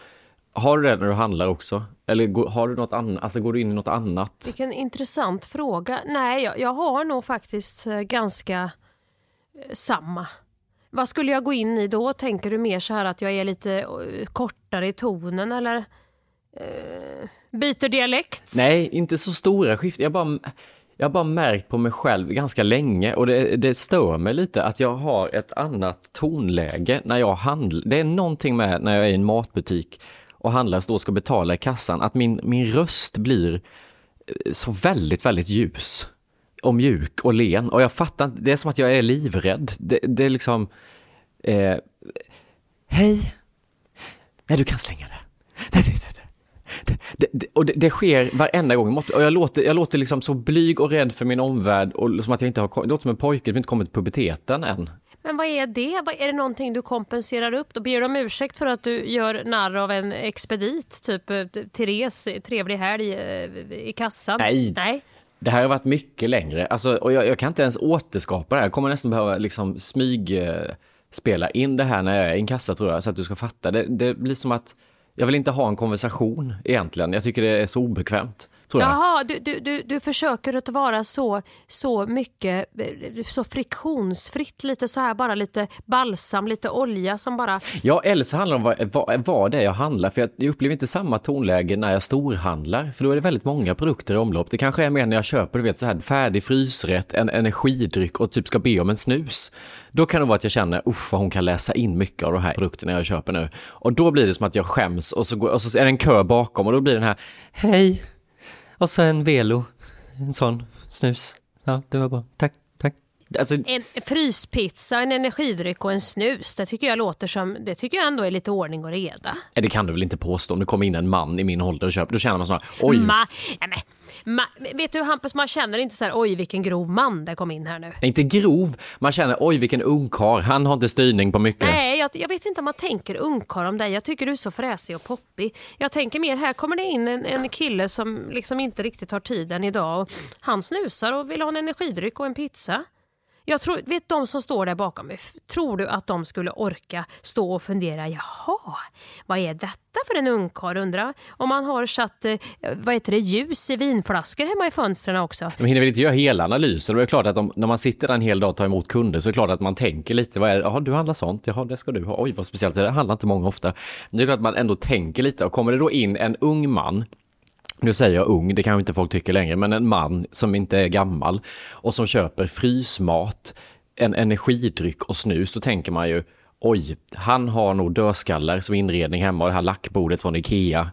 Har du det när du handlar också? Eller har du något annat, alltså går du in i något annat? Vilken intressant fråga. Nej, jag, jag har nog faktiskt eh, ganska eh, samma. Vad skulle jag gå in i då? Tänker du mer så här att jag är lite eh, kortare i tonen eller eh, byter dialekt? Nej, inte så stora skiften. Jag, bara, jag har bara märkt på mig själv ganska länge och det, det stör mig lite att jag har ett annat tonläge när jag handlar. Det är någonting med när jag är i en matbutik och handlare då står och ska betala i kassan, att min, min röst blir eh, så väldigt, väldigt ljus. och mjuk och len och jag fattar inte, det är som att jag är livrädd. Det, det är liksom, eh, hej, nej du kan slänga det. Nej, nej, det, det, det, och det, det sker varenda gång. Och jag låter, jag låter liksom så blyg och rädd för min omvärld och som att jag inte har, det låter som en pojke som inte kommit till puberteten än. Men vad är det? Är det någonting du kompenserar upp? Då ber de om ursäkt för att du gör narr av en expedit, typ eh, Therese, trevlig helg eh, i kassan? Nej. Nej. Det här har varit mycket längre, alltså, och jag, jag kan inte ens återskapa det här. Jag kommer nästan behöva liksom smyg eh, spela in det här när jag är i en kassa tror jag, så att du ska fatta. Det, det blir som att jag vill inte ha en konversation egentligen. Jag tycker det är så obekvämt. Tror jag. Jaha, du, du, du, du försöker att vara så, så mycket, eh, så friktionsfritt, lite så här bara lite balsam, lite olja som bara... Ja, eller så handlar det om vad, vad, vad det är jag handlar. För jag, jag upplever inte samma tonläge när jag storhandlar. För då är det väldigt många produkter i omlopp. Det kanske är mer när jag köper, du vet, så här färdig frysrätt, en energidryck och typ ska be om en snus. Då kan det vara att jag känner, usch vad hon kan läsa in mycket av de här produkterna jag köper nu. Och då blir det som att jag skäms och så, går, och så är det en kö bakom och då blir den här, hej, och så en velo, en sån snus. Ja, det var bra. Tack, tack. Alltså, En fryspizza, en energidryck och en snus, det tycker jag låter som, det tycker jag ändå är lite ordning och reda. det kan du väl inte påstå om det kommer in en man i min ålder och köper, då känner man så här, oj. Ma, nej, men, ma, vet du Hampus, man känner inte så här, oj vilken grov man det kom in här nu. Inte grov, man känner oj vilken ungkarl, han har inte styrning på mycket. Nej, jag, jag vet inte om man tänker ungkarl om dig. Jag tycker du är så fräsig och poppig. Jag tänker mer, här kommer det in en, en kille som liksom inte riktigt har tiden idag. Och han snusar och vill ha en energidryck och en pizza. Jag tror, vet de som står där bakom mig, tror du att de skulle orka stå och fundera, jaha, vad är detta för en ungkarl? Undrar? Om man har satt, eh, vad heter det, ljus i vinflaskor hemma i fönstren också. De hinner väl inte göra hela analysen? Det är klart att de, när man sitter där en hel dag och tar emot kunder så är det klart att man tänker lite, vad är det, jaha du handlar sånt, jaha det ska du ha, oj vad speciellt, det handlar inte många ofta. Men det är klart att man ändå tänker lite. Och kommer det då in en ung man nu säger jag ung, det kanske inte folk tycker längre, men en man som inte är gammal och som köper frysmat, en energidryck och snus, då tänker man ju oj, han har nog dödskallar som inredning hemma och det här lackbordet från Ikea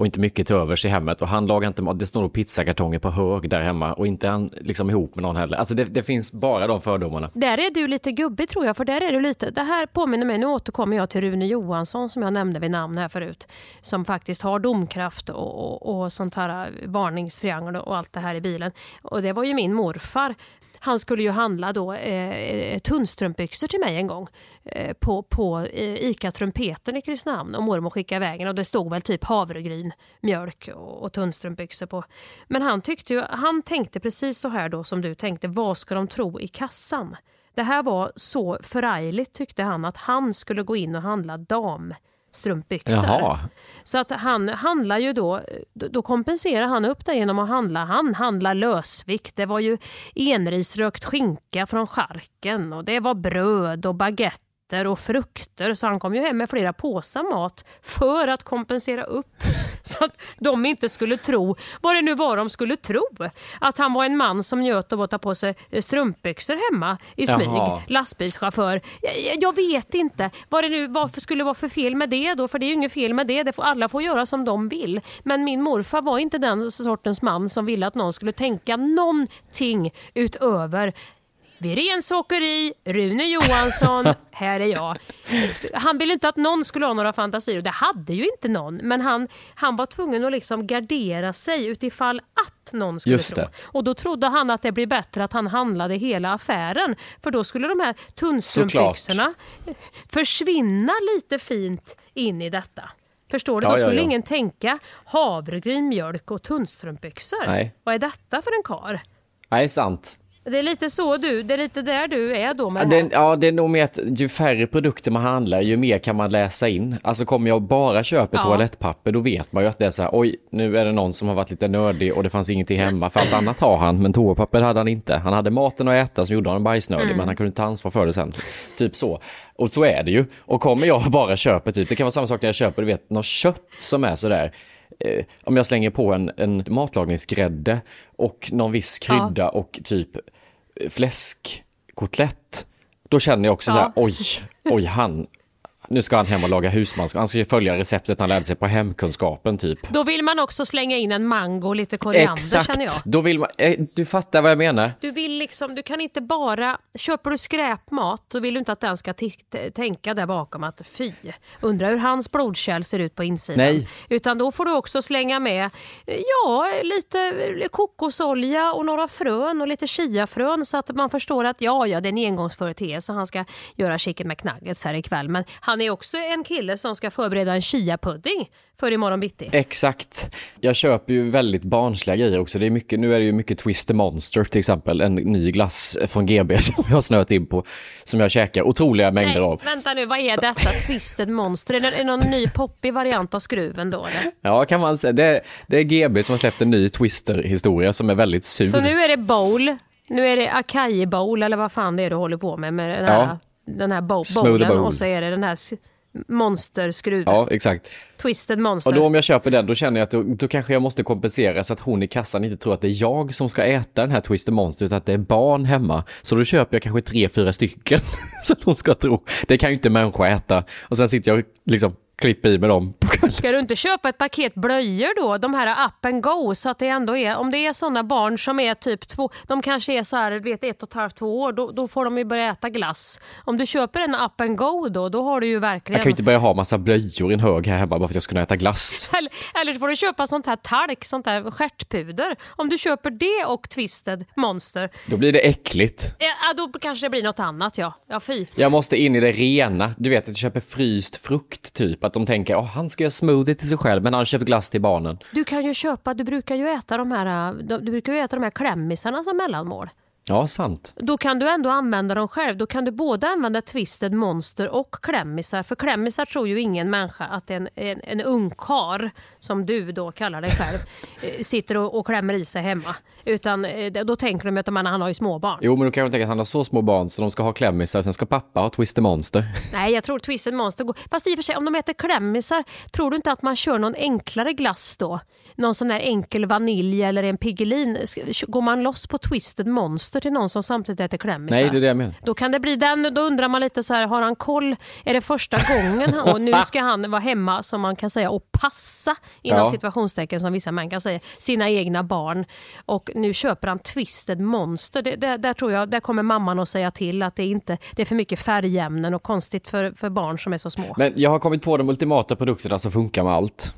och inte mycket till övers i hemmet och han lagar inte mat, det står nog pizzakartonger på hög där hemma och inte han liksom ihop med någon heller. Alltså det, det finns bara de fördomarna. Där är du lite gubbig tror jag, för där är du lite, det här påminner mig, nu återkommer jag till Rune Johansson som jag nämnde vid namn här förut, som faktiskt har domkraft och, och, och sånt här varningstriangel och allt det här i bilen. Och det var ju min morfar. Han skulle ju handla då eh, tunnstrumpbyxor till mig en gång eh, på, på eh, ICA Trumpeten i Kristinehamn och mormor skickade iväg en och det stod väl typ havregryn, mjölk och, och tunnstrumpbyxor på. Men han tyckte ju, han tänkte precis så här då som du tänkte, vad ska de tro i kassan? Det här var så förargligt tyckte han att han skulle gå in och handla dam damstrumpbyxor. Jaha. Så att han handlar ju då, då kompenserar han upp det genom att handla, han handlar lösvikt. Det var ju enrisrökt skinka från charken och det var bröd och baguetter och frukter så han kom ju hem med flera påsar mat för att kompensera upp så att de inte skulle tro, vad det nu var de skulle tro, att han var en man som njöt av att ta på sig strumpbyxor hemma i smyg, Jaha. lastbilschaufför. Jag, jag vet inte vad det nu varför skulle vara för fel med det då, för det är ju inget fel med det. det får, alla får göra som de vill. Men min morfar var inte den sortens man som ville att någon skulle tänka någonting utöver Virens åkeri, Rune Johansson, här är jag. Han ville inte att någon skulle ha några fantasier och det hade ju inte någon. Men han, han var tvungen att liksom gardera sig utifall att någon skulle Just tro. det. Och då trodde han att det blir bättre att han handlade hela affären. För då skulle de här tunnstrumpbyxorna försvinna lite fint in i detta. Förstår du? Ja, då ja, skulle ja. ingen tänka havregryn, mjölk och tunnstrumpbyxor. Nej. Vad är detta för en kar? Nej, sant. Det är lite så du, det är lite där du är då med Ja, det ja, det är nog mer att ju färre produkter man handlar, ju mer kan man läsa in. Alltså kommer jag bara köpa Ja. toalettpapper, då vet man ju att det är så här, oj, nu är det någon som har varit lite nördig och det fanns ingenting hemma. För allt annat har han, men toapapper hade han inte. Han hade maten att äta som gjorde honom bajsnödig, Mm. men han kunde inte ta ansvar för det sen. Typ så. Och så är det ju. Och kommer jag bara köper typ, det kan vara samma sak när jag köper, du vet, något kött som är sådär. Eh, om jag slänger på en, en matlagningsgrädde och någon viss krydda och typ fläskkotlett. Då känner jag också så här, Ja. oj, oj han, nu ska han hem och laga husmanskost. Han ska följa receptet han lärde sig på hemkunskapen typ. Då vill man också slänga in en mango och lite koriander känner jag. Exakt, då vill man, eh, du fattar vad jag menar. Du vill liksom, du kan inte bara, köper du skräpmat så vill du inte att den ska tänka där bakom att fy, undrar hur hans blodkärl ser ut på insidan. Nej. Utan då får du också slänga med, eh, ja, lite kokosolja och några frön och lite chiafrön så att man förstår att ja, ja, det är en engångsföreteelse. Han ska göra chicken McNuggets här ikväll. Men han är också en kille som ska förbereda en chia-pudding för imorgon bitti. Exakt. Jag köper ju väldigt barnsliga grejer också. Det är mycket, nu är det ju mycket Twister Monster till exempel. En ny glass från GB som jag har snöat in på. Som jag käkar otroliga mängder Nej, av. vänta nu, vad är detta? Twisted Monster? Är det, någon ny poppig variant av skruven då? Eller? Ja, kan man säga. Det, det är GB som har släppt en ny Twister-historia som är väldigt sur. Så nu är det bowl, nu är det acai bowl eller vad fan det är du håller på med med den här, Ja. Den här bo- Smooth bowlen bowl. och så är det den här monsterskruven. Ja, exakt. Twisted Monster. Och då om jag köper den, då känner jag att då, då kanske jag måste kompensera så att hon i kassan inte tror att det är jag som ska äta den här Twister Monster, utan att det är barn hemma. Så då köper jag kanske tre, fyra stycken. så att hon ska tro, det kan ju inte människa äta. Och sen sitter jag liksom klipper i med dem. Ska du inte köpa ett paket blöjor då? De här up and go så att det ändå är, om det är sådana barn som är typ två, de kanske är så här, vet ett och ett halvt, två år, då, då får de ju börja äta glass. Om du köper en up and go då, då har du ju verkligen... Jag kan ju inte börja ha massa blöjor i en hög här hemma bara för att jag ska kunna äta glass. Eller, eller får du köpa sånt här talk, sånt här stjärtpuder. Om du köper det och Twisted Monster, Då blir det äckligt. ja, då kanske det blir något annat ja. Ja fy. Jag måste in i det rena. Du vet att jag köper fryst frukt typ. Att de tänker, att han ska göra smoothie till sig själv men han köper glass till barnen. Du kan ju köpa, du brukar ju äta de här, du brukar ju äta de här klämmisarna som mellanmål. Ja, sant. Då kan du ändå använda dem själv. Då kan du både använda Twisted Monster och klämmisar. För klämmisar tror ju ingen människa att en, en, en ungkar, som du då kallar dig själv, eh, sitter och, och klämmer i sig hemma. Utan eh, då tänker de att man, han har ju småbarn. Jo, men då kan jag tänka att han har så små barn så de ska ha klämmisar, sen ska pappa ha Twister Monster. Nej, jag tror Twisted Monster går... Fast i och för sig, om de äter klämmisar, tror du inte att man kör någon enklare glass då? Någon sån där enkel vanilj eller en Piggelin. Sk- Går man loss på Twisted Monster till någon som samtidigt äter klämmisar? Nej, det är det jag menar. Då kan det bli den, då undrar man lite så här, har han koll? Är det första gången han, och nu ska han vara hemma som man kan säga och passa inom Ja. situationstecken som vissa män kan säga, sina egna barn. Och nu köper han Twisted Monster. Det, där, där tror jag, där kommer mamman att säga till att det är, inte, det är för mycket färgämnen och konstigt för, för barn som är så små. Men jag har kommit på de ultimata produkterna som funkar med allt.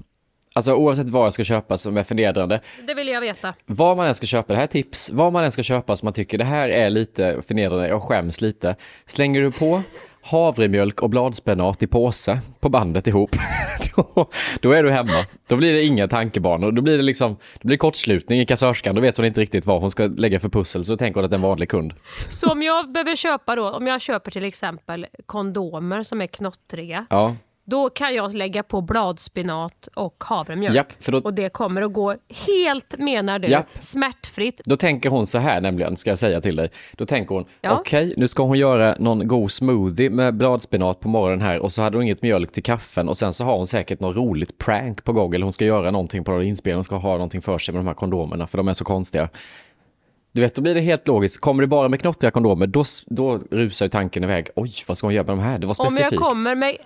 Alltså oavsett vad jag ska köpa som är förnedrande. Det vill jag veta. Vad man än ska köpa, det här är tips. Vad man än ska köpa som man tycker det här är lite förnedrande, jag skäms lite. Slänger du på havremjölk och bladspenat i påse på bandet ihop, då, då är du hemma. Då blir det inga tankebanor. Då blir det liksom, det blir kortslutning i kassörskan. Då vet hon inte riktigt vad hon ska lägga för pussel, så tänker hon att det är en vanlig kund. Så om jag behöver köpa då, om jag köper till exempel kondomer som är knottriga, Ja, Då kan jag lägga på bladspenat och havremjölk. Japp, då- Och det kommer att gå helt, menar du, Japp. smärtfritt. Då tänker hon så här nämligen, ska jag säga till dig. Då tänker hon, Ja. okej, nu ska hon göra någon god smoothie med bladspenat på morgonen här och så hade hon inget mjölk till kaffen och sen så har hon säkert något roligt prank på gång eller hon ska göra någonting på någon inspelning, hon ska ha någonting för sig med de här kondomerna för de är så konstiga. Du vet, då blir det helt logiskt. Kommer det bara med knottriga kondomer, då, då rusar ju tanken iväg. Oj, vad ska hon göra med de här? Det var Om specifikt. jag kommer med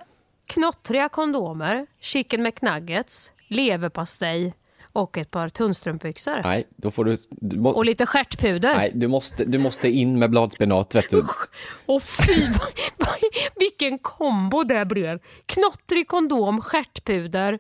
knottriga kondomer, chicken McNuggets, leverpastej och ett par tunnstrumpbyxor. Nej, då får du... du må... Och lite stjärtpuder. Nej, du måste, du måste in med bladspenat, vet du. Och fy, vilken kombo det blev. Knottrig kondom, stjärtpuder,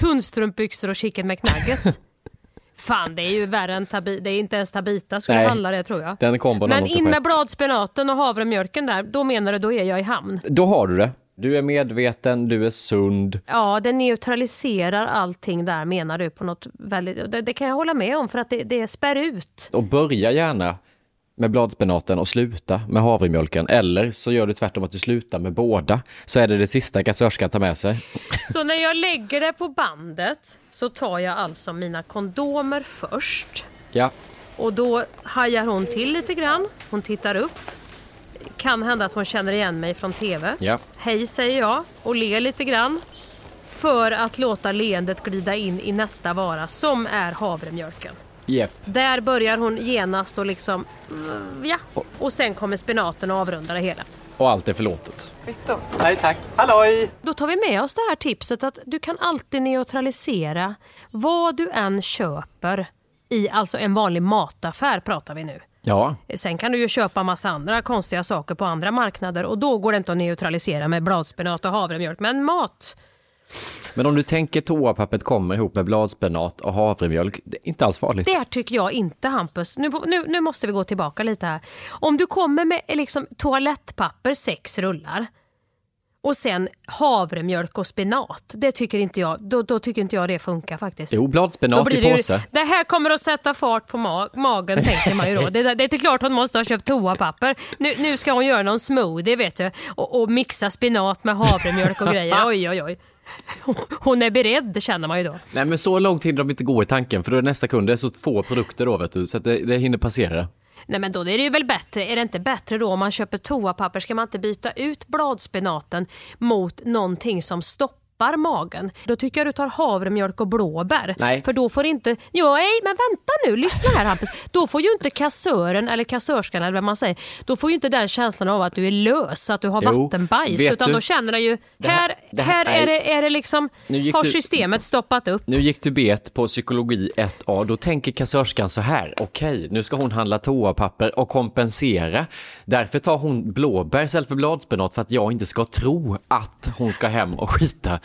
tunnstrumpbyxor och chicken McNuggets. Fan, det är ju värre än tabi- Det är inte ens Tabita skulle Nej, handla det tror jag. Den kombon Men in med bladspenaten och havremjölken där, då menar du då är jag i hamn. Då har du det. Du är medveten, du är sund. Ja, det neutraliserar allting där menar du på något väldigt... Det, det kan jag hålla med om för att det, det spär ut. Och börja gärna med bladspenaten och sluta med havremjölken. Eller så gör du tvärtom att du slutar med båda. Så är det det sista kassörskan tar med sig. Så när jag lägger det på bandet så tar jag alltså mina kondomer först. Ja, Och då hajar hon till lite grann. Hon tittar upp. Kan hända att hon känner igen mig från TV. ja. Hej säger jag och ler lite grann. För att låta leendet glida in i nästa vara som är havremjölken. Jep. Där börjar hon genast och liksom, mm, ja. Och sen kommer spenaten och avrundar det hela. och allt är förlåtet. Kvitto. Nej tack. Halloj! Då tar vi med oss det här tipset att du kan alltid neutralisera vad du än köper i alltså en vanlig mataffär pratar vi nu. Ja, Sen kan du ju köpa massa andra konstiga saker på andra marknader och då går det inte att neutralisera med bladspenat och havremjölk. Men mat, men om du tänker toapappret kommer ihop med bladspenat och havremjölk, det är inte alls farligt. det tycker jag inte Hampus. Nu, nu, nu måste vi gå tillbaka lite här. Om du kommer med liksom, toalettpapper, sex rullar och sen havremjölk och spenat. Det tycker inte jag, då, då tycker inte jag det funkar faktiskt. Jo, bladspenat i det, ju, påse. det här kommer att sätta fart på ma- magen tänker man ju då. Det, det är inte klart hon måste ha köpt toapapper. Nu, nu ska hon göra någon smoothie vet du och, och mixa spenat med havremjölk och grejer. Oj oj oj. Hon är beredd känner man ju då. Nej, men så långt hinner de inte gå i tanken, för då är nästa kund, det är så få produkter då, vet du, så att det, det hinner passera. Nej men då är det ju väl bättre, är det inte bättre då om man köper toapapper, ska man inte byta ut bladspenaten mot någonting som stoppar magen? Då tycker jag du tar havremjölk och blåbär. Nej. För då får inte, jo nej men vänta nu, lyssna här Hampus. Då får ju inte kassören eller kassörskan eller vad man säger, då får ju inte den känslan av att du är lös, att du har Jo, vattenbajs. Utan du, då känner den ju, det här- det här- här är, det, är det liksom, har du- systemet stoppat upp. Nu gick du bet på psykologi 1A, då tänker kassörskan så här, okej, nu ska hon handla toapapper och kompensera. Därför tar hon blåbär istället för bladspenat för att jag inte ska tro att hon ska hem och skita.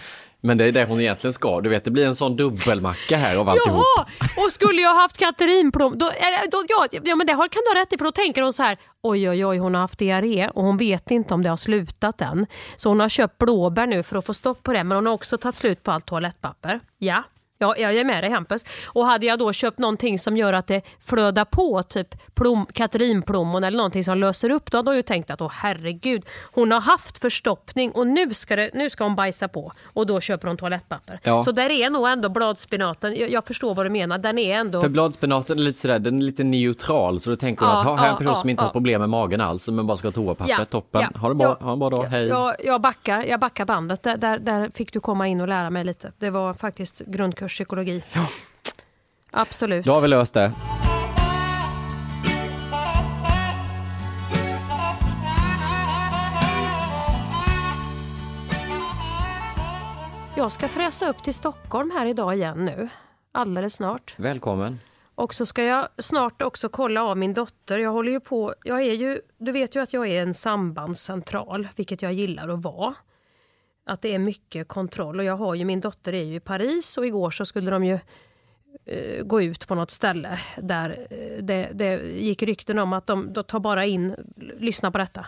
Men det är det hon egentligen ska. Du vet, det blir en sån dubbelmacka här av alltihop. Jaha, och skulle jag haft katerinplom, då, då, ja, ja men det har, kan du ha rätt i för då tänker hon så här, oj oj oj hon har haft diarré och hon vet inte om det har slutat än. Så hon har köpt blåbär nu för att få stopp på det men hon har också tagit slut på allt toalettpapper. Ja. Ja, jag är med dig Hampus. Och hade jag då köpt någonting som gör att det flödar på, typ plom, katrinplommon eller någonting som löser upp, då hade hon ju tänkt att åh herregud, hon har haft förstoppning och nu ska, det, nu ska hon bajsa på. Och då köper hon toalettpapper. Ja. Så där är nog ändå bladspinaten, jag, jag förstår vad du menar, den är ändå... För bladspenaten är lite sådär, den är lite neutral, så då tänker hon Ja, att ha, här är en person som inte har problem med magen alls, men bara ska ha toapapper, Ja, toppen. ha, det bra, ha en bra dag, hej. Jag, jag, backar, jag backar bandet. Där, där, där fick du komma in och lära mig lite. Det var faktiskt grundkurs psykologi. Absolut. Då har vi löst det. Jag ska fräsa upp till Stockholm här idag igen nu. Alldeles snart. Välkommen. Och så ska jag snart också kolla av min dotter. Jag håller ju på, jag är ju, du vet ju att jag är en sambandscentral, vilket jag gillar att vara. Att det är mycket kontroll och jag har ju, min dotter är ju i Paris och igår så skulle de ju uh, gå ut på något ställe där eh, det, det gick rykten om att de, de tar bara in, lyssna på detta,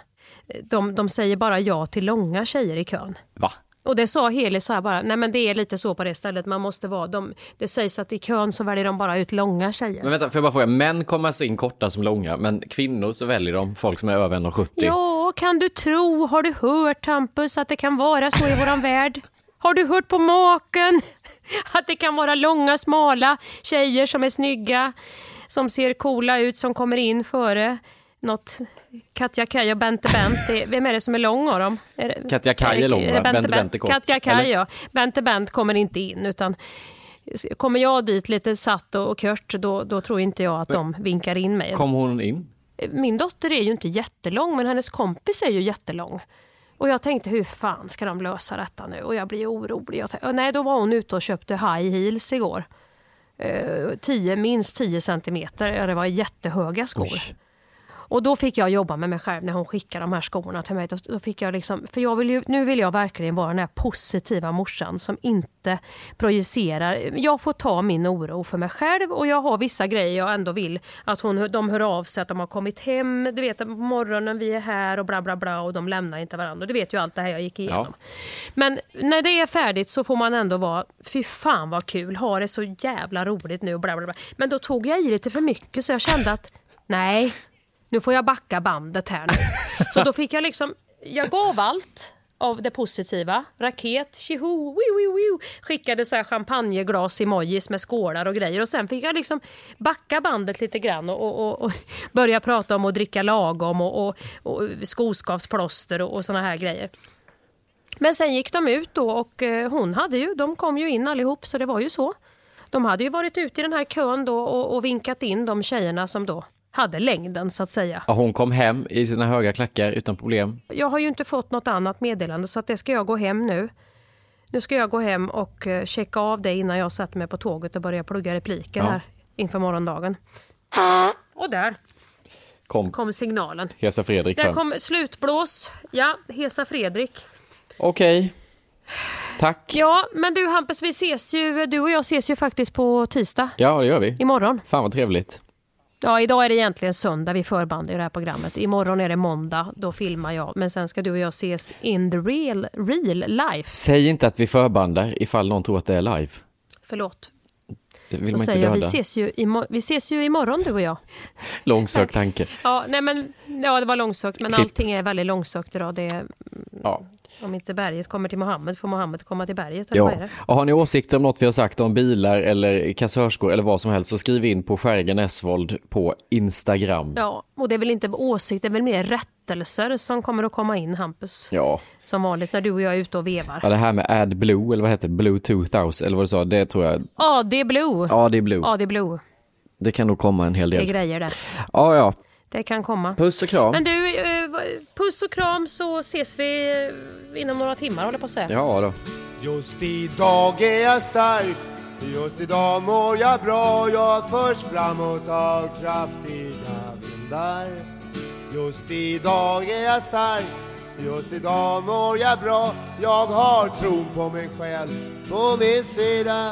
de, de säger bara ja till långa tjejer i kön. Va? Och det sa Heli så här bara, nej men det är lite så på det stället, man måste vara, de, det sägs att i kön så väljer de bara ut långa tjejer. Men vänta, får jag bara fråga, män kommer alltså in korta som långa, men kvinnor så väljer de folk som är över 1,70. Ja, kan du tro, har du hört Hampus att det kan vara så i våran värld? Har du hört på maken? Att det kan vara långa, smala tjejer som är snygga, som ser coola ut, som kommer in före något Katja Kaj och Bente Bent. Det- Vem är det som är lång av dem? Är det, Katja Kaj är lång, det va? Bente Bente Bent är kort, Katja Kaj ja. Bente Bent kommer inte in utan Kommer jag dit lite satt och och kört, då, då tror inte jag att de vinkar in mig. Kom hon in? Min dotter är ju inte jättelång, men hennes kompis är ju jättelång. Och jag tänkte, hur fan ska de lösa detta nu? Och jag blir orolig. Jag tänkte, nej, då var hon ute och köpte high heels igår. Eh, 10, minst 10 centimeter. Ja, det var jättehöga skor. Och då fick jag jobba med mig själv när hon skickade de här skorna till mig. Då, då fick jag liksom, för jag vill ju, nu vill jag verkligen vara den här positiva morsan som inte projicerar. Jag får ta min oro för mig själv och jag har vissa grejer jag ändå vill att hon, de hör av sig att de har kommit hem. Du vet på morgonen vi är här och bla bla bla och de lämnar inte varandra. Du vet ju allt det här jag gick igenom. Men när det är färdigt så får man ändå vara, fy fan vad kul, ha det så jävla roligt nu och bla bla bla. Men då tog jag i lite för mycket så jag kände att nej, nu får jag backa bandet här nu. Så då fick jag liksom, jag gav allt av det positiva. Raket, tjoho, wiu. Skickade så här champagneglas emojis med skålar och grejer. Och sen fick jag liksom backa bandet lite grann och, och, och, och börja prata om att dricka lagom och, och, och skoskavsplåster och, och såna här grejer. Men sen gick de ut då och eh, hon hade ju, de kom ju in allihop så det var ju så. De hade ju varit ute i den här kön då och, och vinkat in de tjejerna som då hade längden så att säga. Ja, hon kom hem i sina höga klackar utan problem. Jag har ju inte fått något annat meddelande så att det ska jag gå hem nu. Nu ska jag gå hem och eh, checka av det innan jag sätter mig på tåget och börjar plugga repliker Ja. här inför morgondagen. Och där Kom, kom signalen. Hesa Fredrik Där fram. kom slutblås. Ja, Hesa Fredrik. Okej. Tack. Ja, men du Hampus, vi ses ju, du och jag ses ju faktiskt på tisdag. Ja, det gör vi. Imorgon. Fan vad trevligt. Ja, idag är det egentligen söndag, vi förband i det här programmet. Imorgon är det måndag, då filmar jag. Men sen ska du och jag ses in the real, real life. Säg inte att vi förbandar ifall någon tror att det är live. Förlåt. Det vill Då man inte säger jag, vi döda. ses, ju imo- vi ses ju imorgon du och jag. Långsökt tanke. Ja, nej men, ja det var långsökt, men Klipp. allting är väldigt långsökt idag. Det är, Ja. Om inte berget kommer till Mohammed, får Mohammed komma till berget. Eller Ja. Och har ni åsikter om något vi har sagt om bilar eller kassörskor eller vad som helst så skriv in på Skärgen Esvold på Instagram. Ja, och det är väl inte åsikt, det är väl mer rättelser som kommer att komma in Hampus. Ja. Som vanligt när du och jag är ute och vevar. ja, det här med AdBlue eller vad heter det? Blue 2000 eller vad du sa, det tror jag. Ja, det är blue. Ja, det är Blue. Ja, det är blue. Det kan nog komma en hel Det är del. grejer det. Ja, ja. Det kan komma. Puss och kram. Men du, eh, puss och kram så ses vi eh, inom några timmar håller jag på att säga. Ja då. Just idag är jag stark Just idag mår jag bra Jag förs framåt av kraftiga vindar Just idag är jag stark Just idag mår jag bra Jag har tron på mig själv på min sida